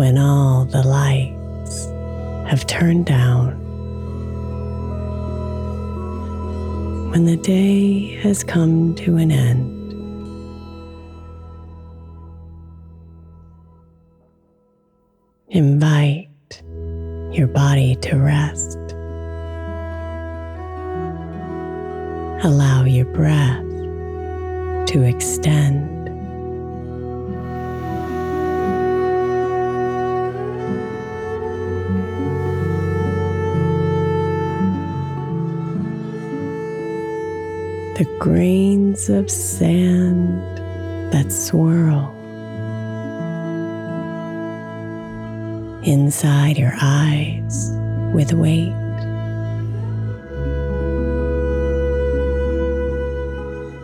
When all the lights have turned down when the day has come to an end. Invite your body to rest. Allow your breath to extend. The grains of sand that swirl inside your eyes with weight.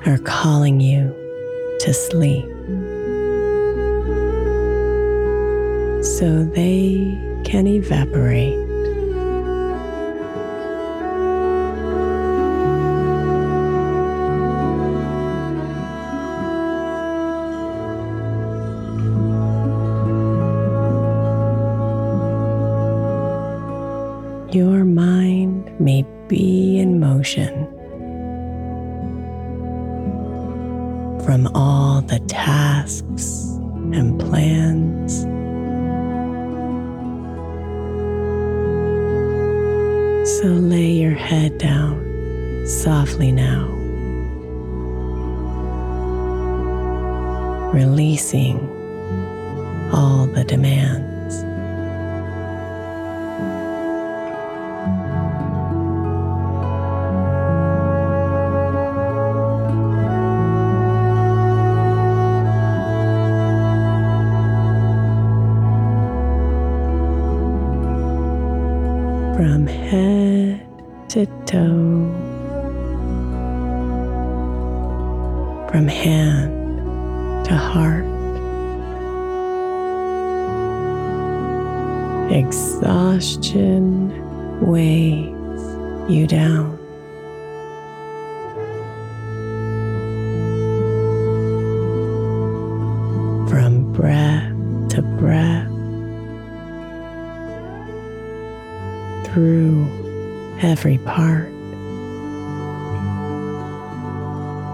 Are calling you to sleep so they can evaporate. from all the tasks and plans. So lay your head down softly now, releasing all the demands. Heart. Exhaustion weighs you down. From breath to breath, through every part.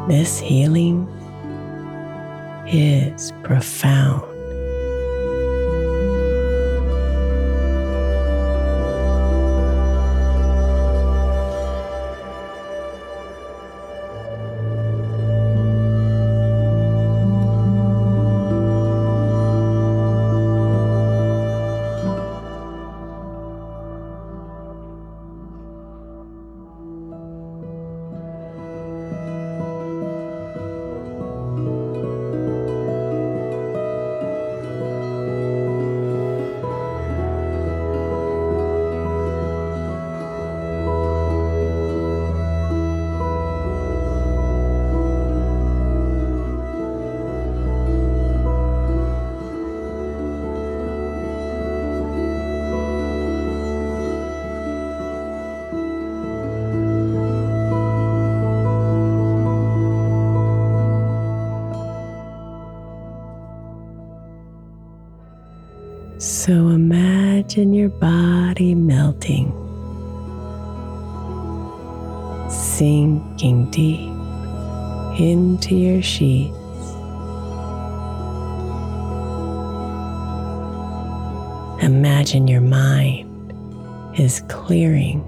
This healing is profound. Imagine your body melting, sinking deep into your sheets. Imagine your mind is clearing,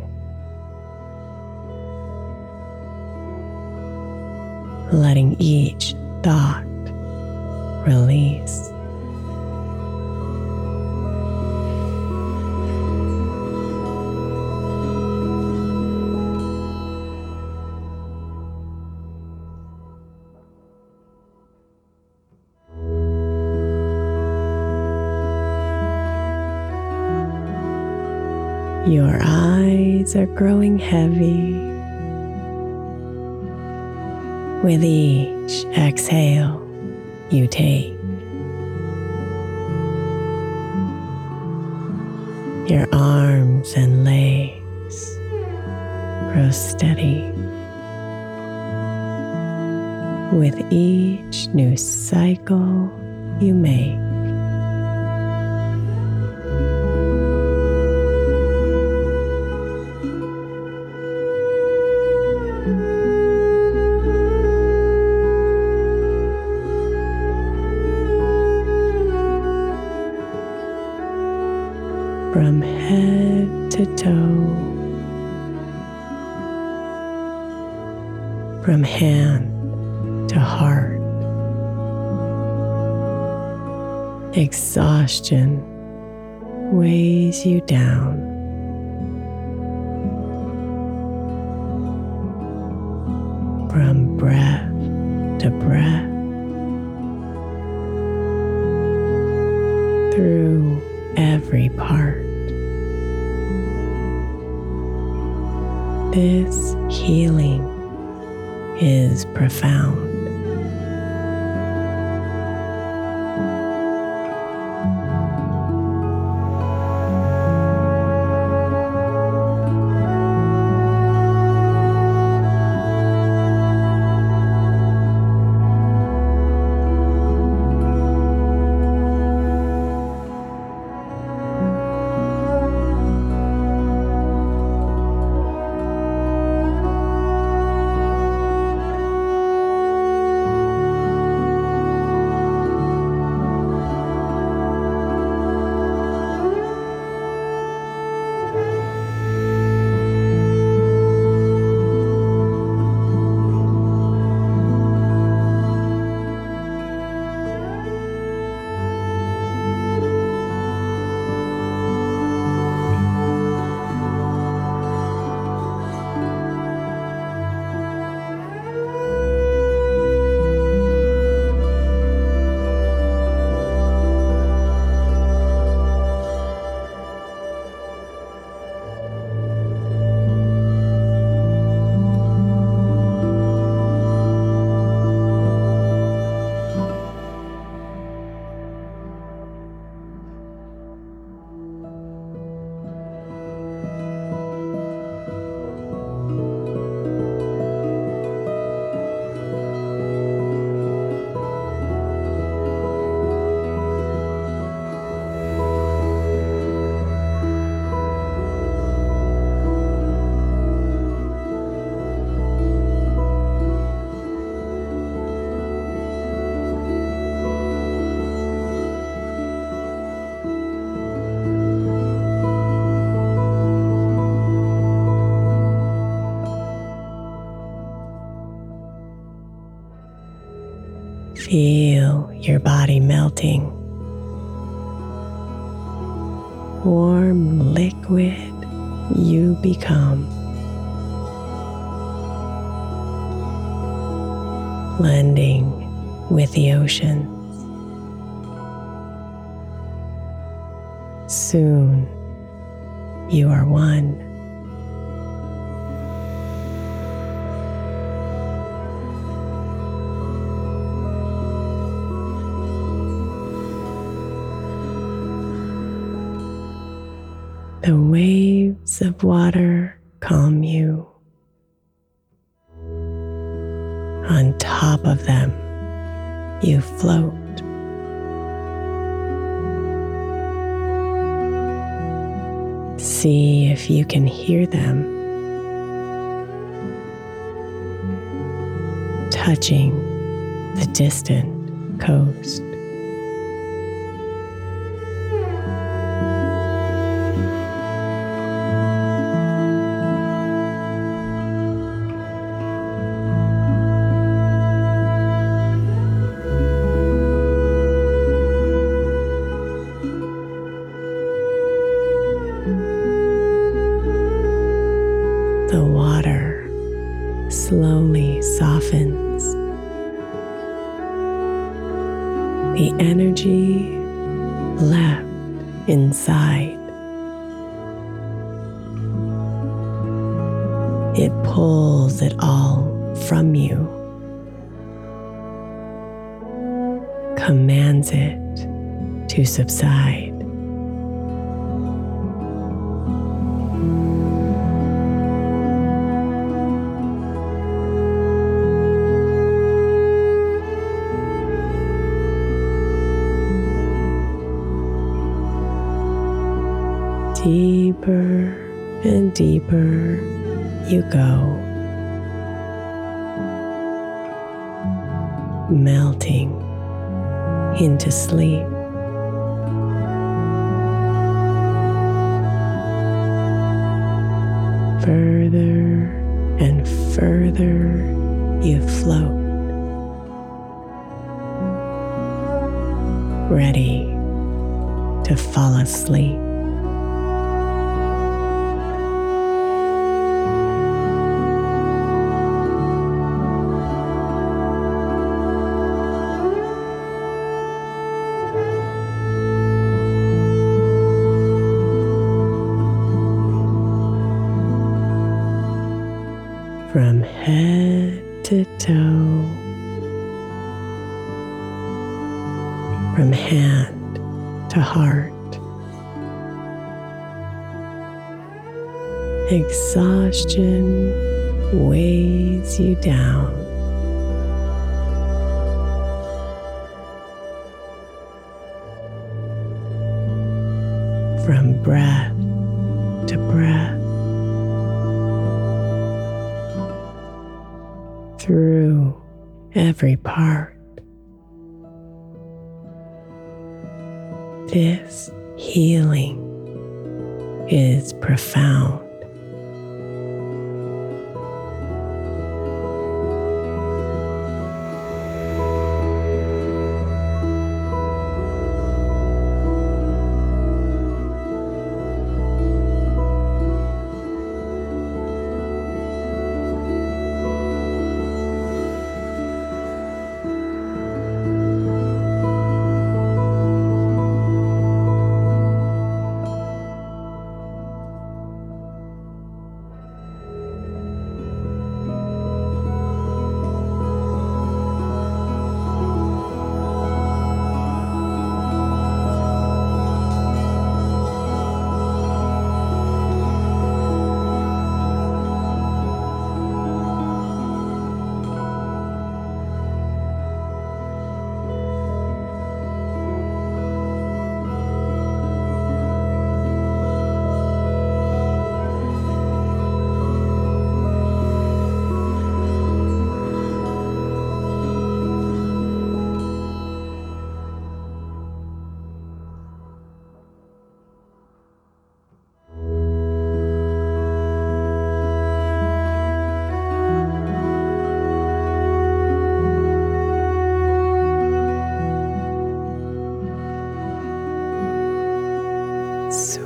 letting each thought release. Your eyes are growing heavy. With each exhale you take, your arms and legs grow steady. With each new cycle you make, from head to toe, from hand to heart. Exhaustion weighs you down. Melting. Warm liquid you become. Blending with the ocean. Soon you are one. Water calm you. On top of them, you float. See if you can hear them touching the distant coast. Subside. Deeper and deeper you go, melting into sleep. Further and further you float, ready to fall asleep. From head to toe, from hand to heart. Exhaustion weighs you down. Part. This healing is profound.